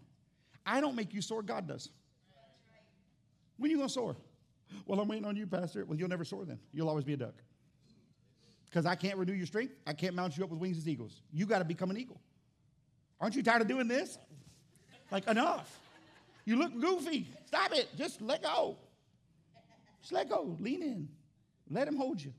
I don't make you soar, God does. When are you going to soar? Well, I'm waiting on you, Pastor. Well, you'll never soar then. You'll always be a duck. Because I can't renew your strength. I can't mount you up with wings as eagles. You got to become an eagle. Aren't you tired of doing this? Like, enough. You look goofy. Stop it. Just let go. Just let go. Lean in. Let him hold you.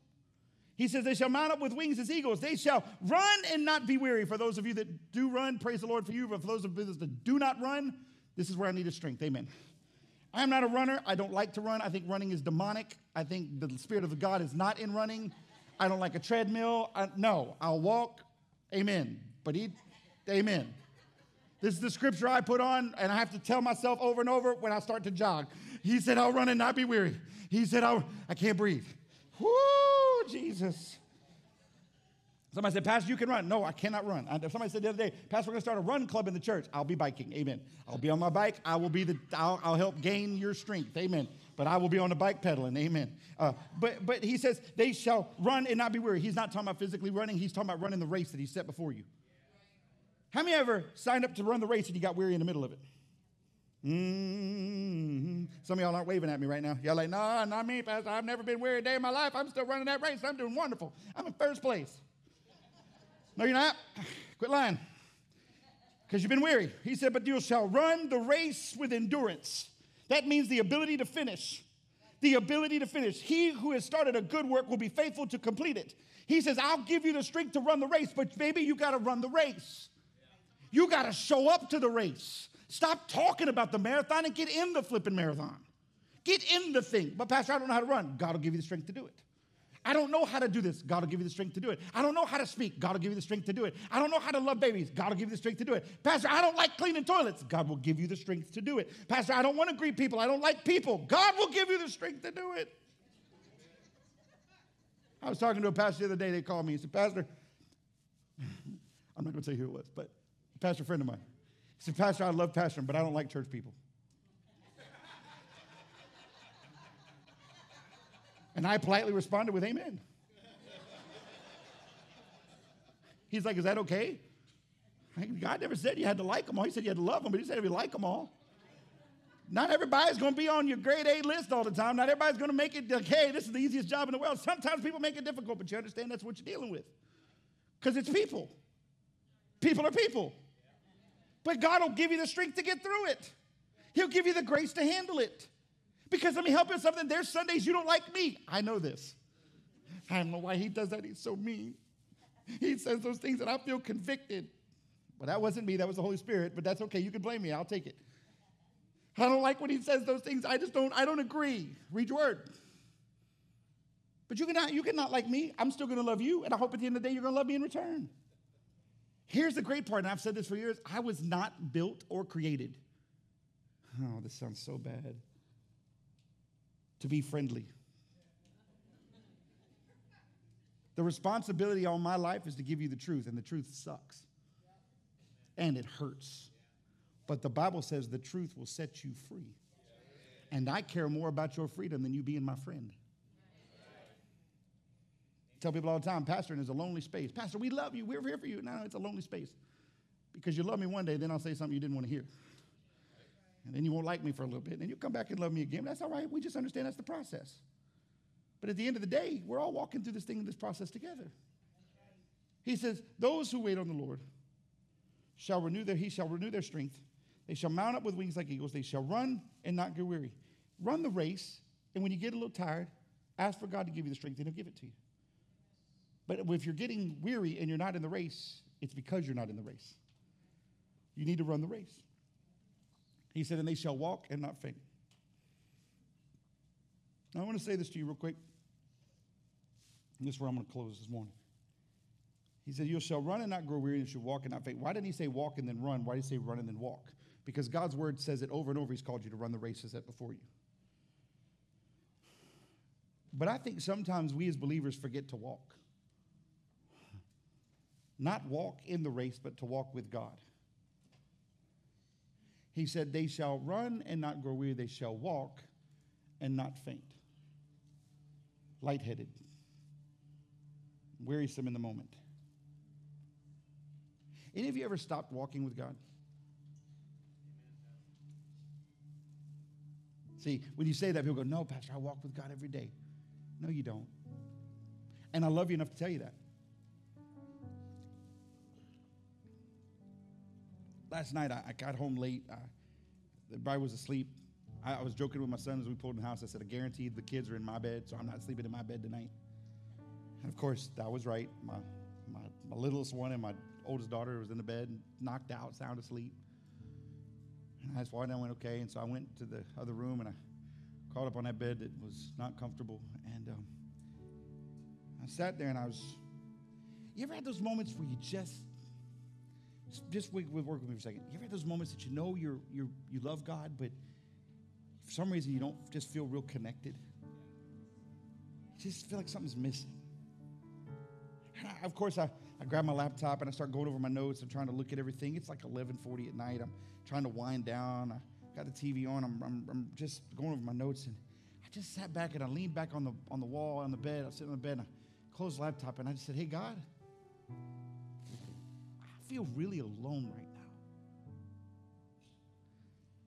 He says, They shall mount up with wings as eagles. They shall run and not be weary. For those of you that do run, praise the Lord for you. But for those of you that do not run, this is where I need a strength. Amen. I am not a runner. I don't like to run. I think running is demonic. I think the Spirit of God is not in running. I don't like a treadmill. I, no, I'll walk. Amen. But he, amen. This is the scripture I put on, and I have to tell myself over and over when I start to jog. He said, I'll run and not be weary. He said, I'll, I can't breathe. Whoo, Jesus. Somebody said, Pastor, you can run. No, I cannot run. somebody said the other day, Pastor, we're going to start a run club in the church. I'll be biking. Amen. I'll be on my bike. I will be the, I'll, I'll help gain your strength. Amen. But I will be on the bike pedaling. Amen. Uh, but, but he says, they shall run and not be weary. He's not talking about physically running. He's talking about running the race that he set before you. How many ever signed up to run the race and you got weary in the middle of it? Mm-hmm. Some of y'all aren't waving at me right now. Y'all like, no, not me, Pastor. I've never been weary a day in my life. I'm still running that race. I'm doing wonderful. I'm in first place. No, you're not. Quit lying. Because you've been weary. He said, but you shall run the race with endurance. That means the ability to finish. The ability to finish. He who has started a good work will be faithful to complete it. He says, I'll give you the strength to run the race, but baby, you got to run the race. You got to show up to the race. Stop talking about the marathon and get in the flipping marathon. Get in the thing. But, Pastor, I don't know how to run. God will give you the strength to do it. I don't know how to do this. God will give you the strength to do it. I don't know how to speak. God will give you the strength to do it. I don't know how to love babies. God will give you the strength to do it. Pastor, I don't like cleaning toilets. God will give you the strength to do it. Pastor, I don't want to greet people. I don't like people. God will give you the strength to do it. I was talking to a pastor the other day. They called me. He said, Pastor, I'm not going to say who it was, but a pastor friend of mine. He said, Pastor, I love pastoring, but I don't like church people. And I politely responded with, Amen. He's like, Is that okay? God never said you had to like them all. He said you had to love them, but he said if you like them all. Not everybody's going to be on your grade A list all the time. Not everybody's going to make it like, hey, this is the easiest job in the world. Sometimes people make it difficult, but you understand that's what you're dealing with. Because it's people. People are people. But God will give you the strength to get through it. He'll give you the grace to handle it. Because let me help you something. There's Sundays you don't like me. I know this. I don't know why he does that. He's so mean. He says those things and I feel convicted. Well, that wasn't me, that was the Holy Spirit, but that's okay. You can blame me. I'll take it. I don't like when he says those things. I just don't, I don't agree. Read your word. But you cannot, you cannot like me. I'm still gonna love you, and I hope at the end of the day you're gonna love me in return. Here's the great part, and I've said this for years I was not built or created. Oh, this sounds so bad. To be friendly. The responsibility on my life is to give you the truth, and the truth sucks. And it hurts. But the Bible says the truth will set you free. And I care more about your freedom than you being my friend. Tell people all the time, pastoring is a lonely space. Pastor, we love you. We're here for you. No, it's a lonely space. Because you love me one day, then I'll say something you didn't want to hear. And then you won't like me for a little bit. And then you come back and love me again. That's all right. We just understand that's the process. But at the end of the day, we're all walking through this thing, this process together. He says, Those who wait on the Lord shall renew their, he shall renew their strength. They shall mount up with wings like eagles. They shall run and not get weary. Run the race, and when you get a little tired, ask for God to give you the strength, and He'll give it to you. But if you're getting weary and you're not in the race, it's because you're not in the race. You need to run the race. He said, and they shall walk and not faint. Now, I want to say this to you real quick. And this is where I'm going to close this morning. He said, You shall run and not grow weary, and you shall walk and not faint. Why didn't he say walk and then run? Why did he say run and then walk? Because God's word says it over and over. He's called you to run the races set before you. But I think sometimes we as believers forget to walk. Not walk in the race, but to walk with God. He said, They shall run and not grow weary, they shall walk and not faint. Lightheaded, wearisome in the moment. Any of you ever stopped walking with God? See, when you say that, people go, No, Pastor, I walk with God every day. No, you don't. And I love you enough to tell you that. Last night I, I got home late. I, everybody was asleep. I, I, was joking with my son as we pulled in the house. I said, I guarantee the kids are in my bed, so I'm not sleeping in my bed tonight. And of course, that was right. My, my, my littlest one and my oldest daughter was in the bed, knocked out, sound asleep. And I was fine. I went, okay. And so I went to the other room and I crawled up on that bed that was not comfortable. And um, I sat there and I was, you ever had those moments where you just just work with me for a second. You ever had those moments that you know you're, you're, you love God, but for some reason you don't just feel real connected? You just feel like something's missing. I, of course, I, I grab my laptop and I start going over my notes. I'm trying to look at everything. It's like 11:40 at night. I'm trying to wind down. I got the TV on. I'm, I'm, I'm just going over my notes, and I just sat back and I leaned back on the on the wall on the bed. I was sitting on the bed and I closed the laptop and I just said, "Hey God, feel really alone right now.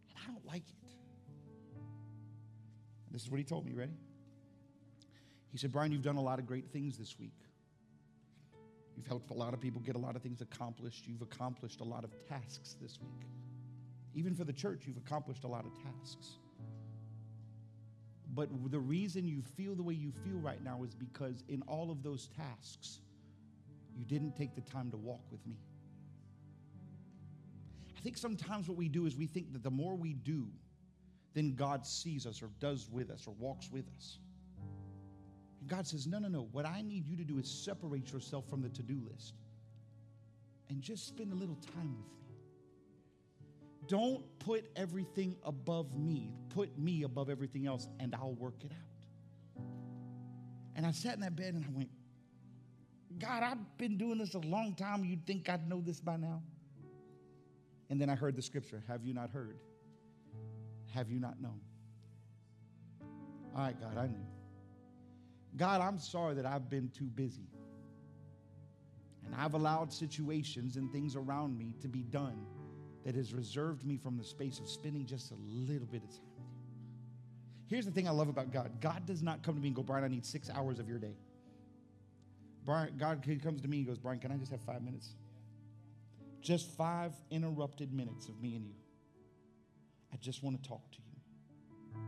And I don't like it. This is what he told me. Ready? He said, Brian, you've done a lot of great things this week. You've helped a lot of people get a lot of things accomplished. You've accomplished a lot of tasks this week. Even for the church, you've accomplished a lot of tasks. But the reason you feel the way you feel right now is because in all of those tasks, you didn't take the time to walk with me. I think sometimes what we do is we think that the more we do, then God sees us or does with us or walks with us. And God says, No, no, no. What I need you to do is separate yourself from the to do list and just spend a little time with me. Don't put everything above me. Put me above everything else, and I'll work it out. And I sat in that bed and I went, God, I've been doing this a long time. You'd think I'd know this by now. And then I heard the scripture Have you not heard? Have you not known? All right, God, I knew. God, I'm sorry that I've been too busy. And I've allowed situations and things around me to be done that has reserved me from the space of spending just a little bit of time with you. Here's the thing I love about God God does not come to me and go, Brian, I need six hours of your day. Brian, God comes to me and goes, Brian, can I just have five minutes? Just five interrupted minutes of me and you. I just want to talk to you.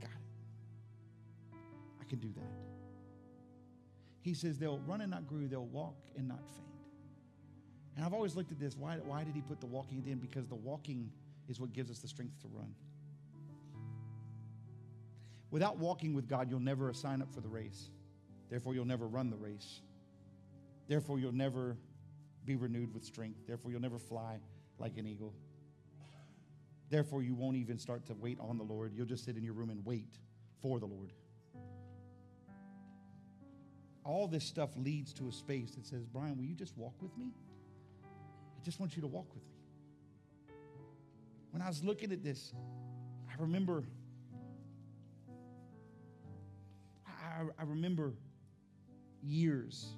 Got it. I can do that. He says they'll run and not grow, they'll walk and not faint. And I've always looked at this. Why, why did he put the walking in? Because the walking is what gives us the strength to run. Without walking with God, you'll never sign up for the race. Therefore, you'll never run the race. Therefore, you'll never be renewed with strength. Therefore, you'll never fly like an eagle. Therefore, you won't even start to wait on the Lord. You'll just sit in your room and wait for the Lord. All this stuff leads to a space that says, Brian, will you just walk with me? I just want you to walk with me. When I was looking at this, I remember, I, remember years,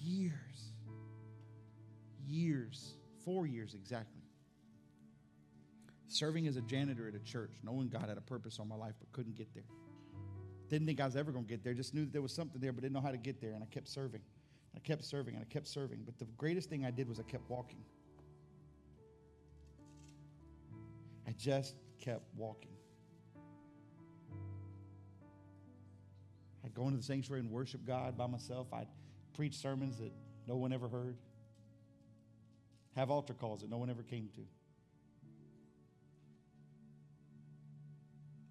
years, years, four years exactly, serving as a janitor at a church, knowing God had a purpose on my life but couldn't get there. Didn't think I was ever going to get there, just knew that there was something there but didn't know how to get there, and I kept serving. I kept serving and I kept serving. But the greatest thing I did was I kept walking. I just kept walking. I'd go into the sanctuary and worship God by myself. I'd preach sermons that no one ever heard, have altar calls that no one ever came to.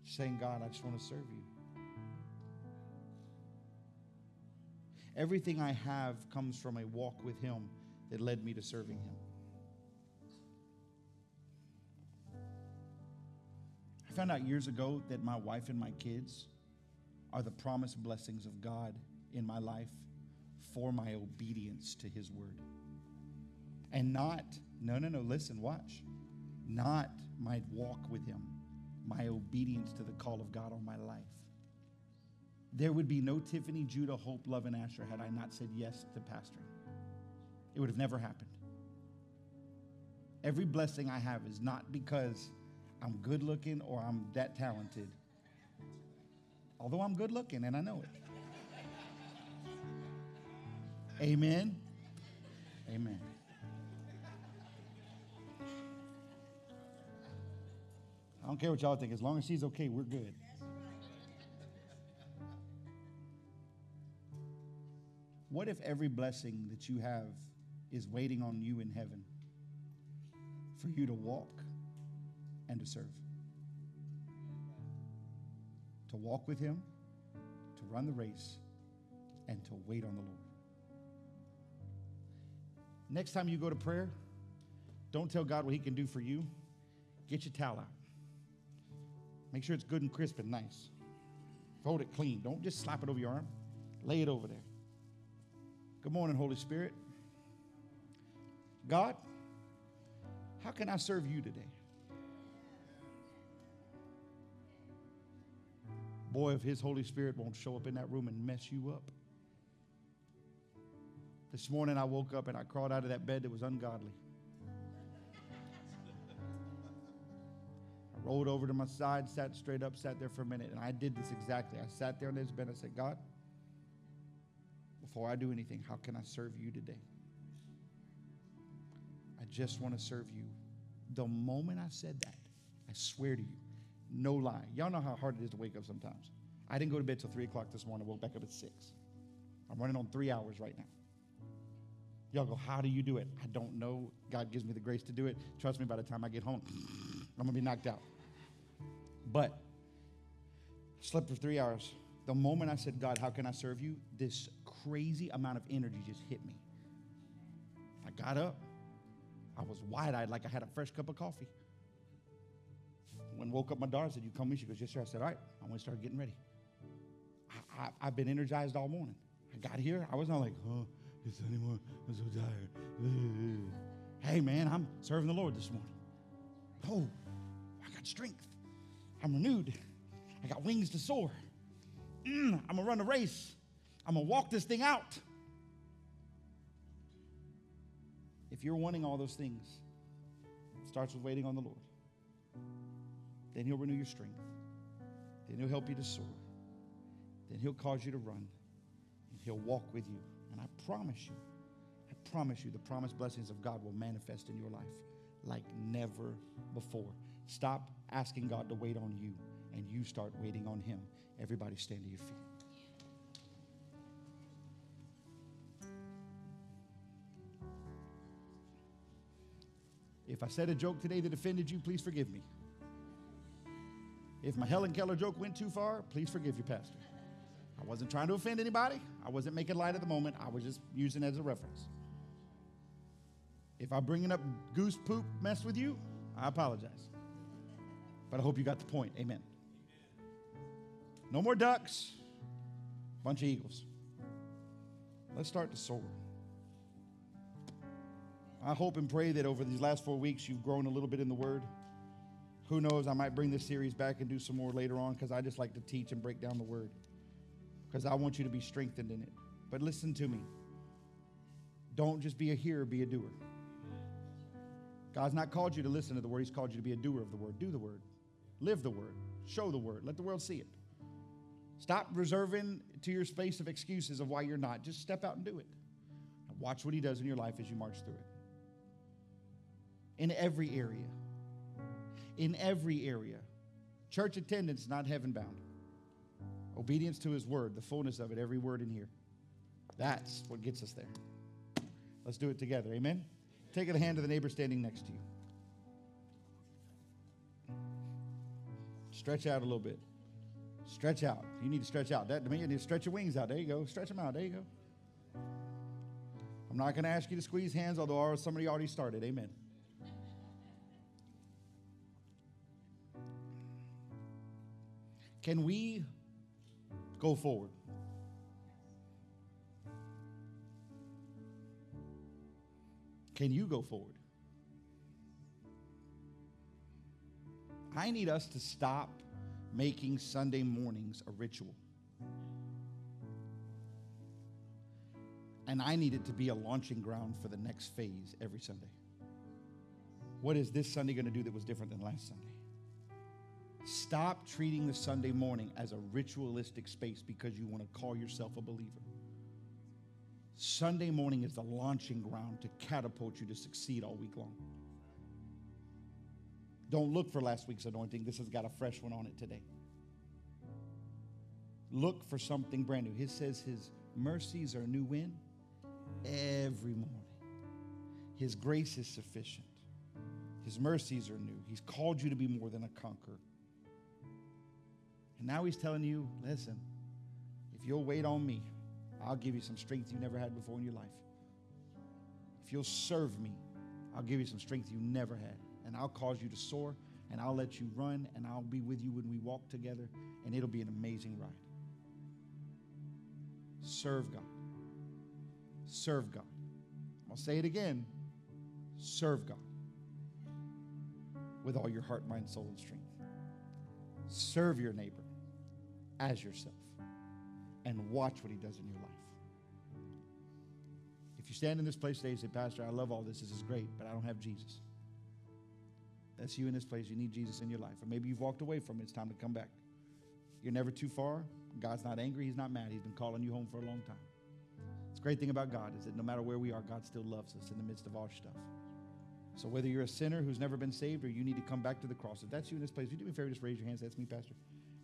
Saying, God, I just want to serve you. Everything I have comes from a walk with Him that led me to serving Him. I found out years ago that my wife and my kids are the promised blessings of God in my life for my obedience to His word. And not, no, no, no, listen, watch. Not my walk with Him, my obedience to the call of God on my life. There would be no Tiffany, Judah, Hope, Love, and Asher had I not said yes to pastoring. It would have never happened. Every blessing I have is not because I'm good looking or I'm that talented. Although I'm good looking and I know it. Amen. Amen. I don't care what y'all think. As long as she's okay, we're good. What if every blessing that you have is waiting on you in heaven for you to walk and to serve? To walk with Him, to run the race, and to wait on the Lord. Next time you go to prayer, don't tell God what He can do for you. Get your towel out. Make sure it's good and crisp and nice. Fold it clean. Don't just slap it over your arm, lay it over there. Good morning, Holy Spirit. God, how can I serve you today? Boy, if His Holy Spirit won't show up in that room and mess you up. This morning I woke up and I crawled out of that bed that was ungodly. Rolled over to my side, sat straight up, sat there for a minute, and I did this exactly. I sat there on this bed. I said, God, before I do anything, how can I serve you today? I just want to serve you. The moment I said that, I swear to you, no lie. Y'all know how hard it is to wake up sometimes. I didn't go to bed till 3 o'clock this morning, I woke back up at 6. I'm running on three hours right now. Y'all go, how do you do it? I don't know. God gives me the grace to do it. Trust me, by the time I get home, I'm going to be knocked out. But slept for three hours. The moment I said, God, how can I serve you? This crazy amount of energy just hit me. I got up. I was wide eyed like I had a fresh cup of coffee. When woke up, my daughter said, You coming? She goes, Yes, sir. I said, All right, I want to start getting ready. I, I've been energized all morning. I got here, I was not like, Oh, it's anymore. I'm so tired. hey, man, I'm serving the Lord this morning. Oh, I got strength. I'm renewed. I got wings to soar. Mm, I'm to run a race. I'm to walk this thing out. If you're wanting all those things, it Starts with waiting on the Lord. Then He'll renew your strength. Then He'll help you to soar. Then He'll cause you to run. And He'll walk with you. And I promise you, I promise you, the promised blessings of God will manifest in your life like never before. Stop asking God to wait on you and you start waiting on Him. Everybody stand to your feet. If I said a joke today that offended you, please forgive me. If my Helen Keller joke went too far, please forgive your pastor. I wasn't trying to offend anybody. I wasn't making light at the moment. I was just using it as a reference. If I'm bringing up goose poop mess with you, I apologize. But I hope you got the point. Amen. No more ducks, bunch of eagles. Let's start to soar. I hope and pray that over these last four weeks you've grown a little bit in the Word. Who knows, I might bring this series back and do some more later on because I just like to teach and break down the Word because I want you to be strengthened in it. But listen to me. Don't just be a hearer, be a doer. God's not called you to listen to the Word, He's called you to be a doer of the Word. Do the Word, live the Word, show the Word, let the world see it. Stop reserving to your space of excuses of why you're not. Just step out and do it. watch what He does in your life as you march through it in every area. In every area. Church attendance, not heaven bound. Obedience to his word, the fullness of it, every word in here. That's what gets us there. Let's do it together. Amen? Take a hand of the neighbor standing next to you. Stretch out a little bit. Stretch out. You need to stretch out. That means you need to stretch your wings out. There you go. Stretch them out. There you go. I'm not going to ask you to squeeze hands, although somebody already started. Amen. Can we go forward? Can you go forward? I need us to stop making Sunday mornings a ritual. And I need it to be a launching ground for the next phase every Sunday. What is this Sunday going to do that was different than last Sunday? Stop treating the Sunday morning as a ritualistic space because you want to call yourself a believer. Sunday morning is the launching ground to catapult you to succeed all week long. Don't look for last week's anointing. This has got a fresh one on it today. Look for something brand new. He says his mercies are new in Every morning. His grace is sufficient. His mercies are new. He's called you to be more than a conqueror. And now he's telling you listen, if you'll wait on me, I'll give you some strength you never had before in your life. If you'll serve me, I'll give you some strength you never had. And I'll cause you to soar, and I'll let you run, and I'll be with you when we walk together, and it'll be an amazing ride. Serve God. Serve God. I'll say it again serve God with all your heart, mind, soul, and strength. Serve your neighbor as yourself and watch what he does in your life. If you stand in this place today and say, Pastor, I love all this, this is great, but I don't have Jesus. That's you in this place. You need Jesus in your life. Or maybe you've walked away from it. It's time to come back. You're never too far. God's not angry. He's not mad. He's been calling you home for a long time. It's great thing about God is that no matter where we are, God still loves us in the midst of our stuff. So whether you're a sinner who's never been saved or you need to come back to the cross, if that's you in this place, you do me a favor, just raise your hands. That's me, Pastor.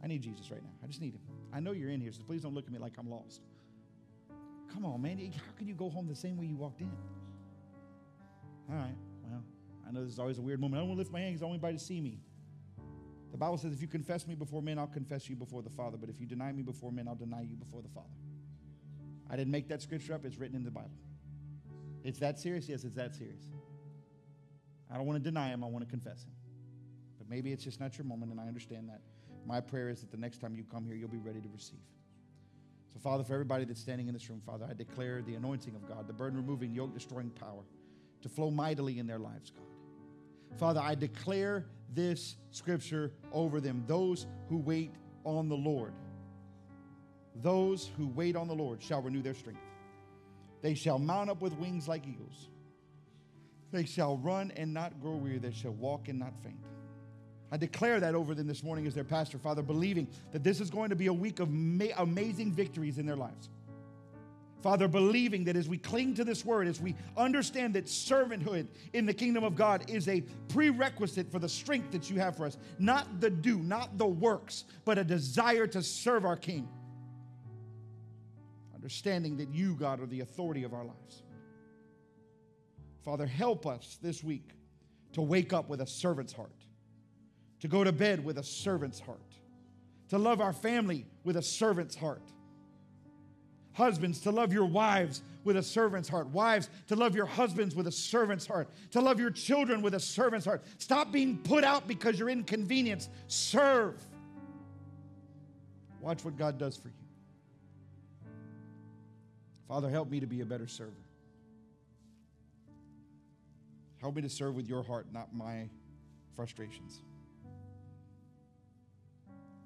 I need Jesus right now. I just need him. I know you're in here, so please don't look at me like I'm lost. Come on, man. How can you go home the same way you walked in? All right. I know this is always a weird moment. I don't want to lift my hands. I don't want anybody to see me. The Bible says, if you confess me before men, I'll confess you before the Father. But if you deny me before men, I'll deny you before the Father. I didn't make that scripture up. It's written in the Bible. It's that serious? Yes, it's that serious. I don't want to deny him. I want to confess him. But maybe it's just not your moment, and I understand that. My prayer is that the next time you come here, you'll be ready to receive. So, Father, for everybody that's standing in this room, Father, I declare the anointing of God, the burden removing, yoke destroying power to flow mightily in their lives, God. Father, I declare this scripture over them those who wait on the Lord. Those who wait on the Lord shall renew their strength. They shall mount up with wings like eagles. They shall run and not grow weary. They shall walk and not faint. I declare that over them this morning as their pastor, Father, believing that this is going to be a week of ma- amazing victories in their lives. Father, believing that as we cling to this word, as we understand that servanthood in the kingdom of God is a prerequisite for the strength that you have for us, not the do, not the works, but a desire to serve our King. Understanding that you, God, are the authority of our lives. Father, help us this week to wake up with a servant's heart, to go to bed with a servant's heart, to love our family with a servant's heart Husbands, to love your wives with a servant's heart. Wives, to love your husbands with a servant's heart. To love your children with a servant's heart. Stop being put out because you're inconvenienced. Serve. Watch what God does for you. Father, help me to be a better server. Help me to serve with your heart, not my frustrations.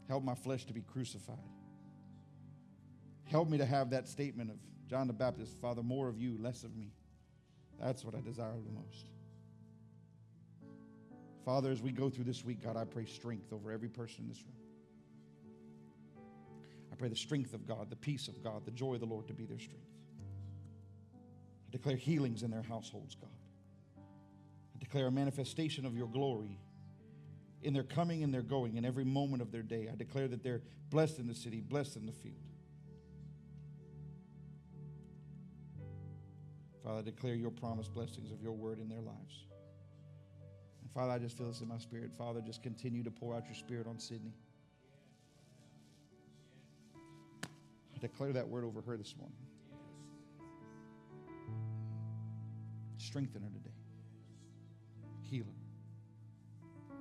Help my flesh to be crucified. Help me to have that statement of John the Baptist Father, more of you, less of me. That's what I desire the most. Father, as we go through this week, God, I pray strength over every person in this room. I pray the strength of God, the peace of God, the joy of the Lord to be their strength. I declare healings in their households, God. I declare a manifestation of your glory in their coming and their going, in every moment of their day. I declare that they're blessed in the city, blessed in the field. Father, I declare your promised blessings of your word in their lives. And Father, I just feel this in my spirit. Father, just continue to pour out your spirit on Sydney. I declare that word over her this morning. Strengthen her today. Heal her.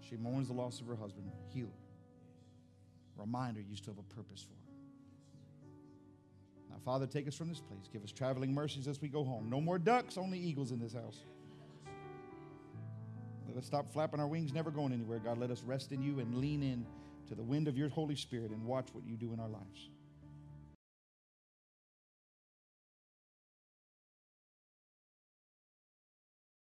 She mourns the loss of her husband. Heal her. Remind her you still have a purpose for her. Father, take us from this place. Give us traveling mercies as we go home. No more ducks, only eagles in this house. Let us stop flapping our wings, never going anywhere. God, let us rest in you and lean in to the wind of your Holy Spirit and watch what you do in our lives.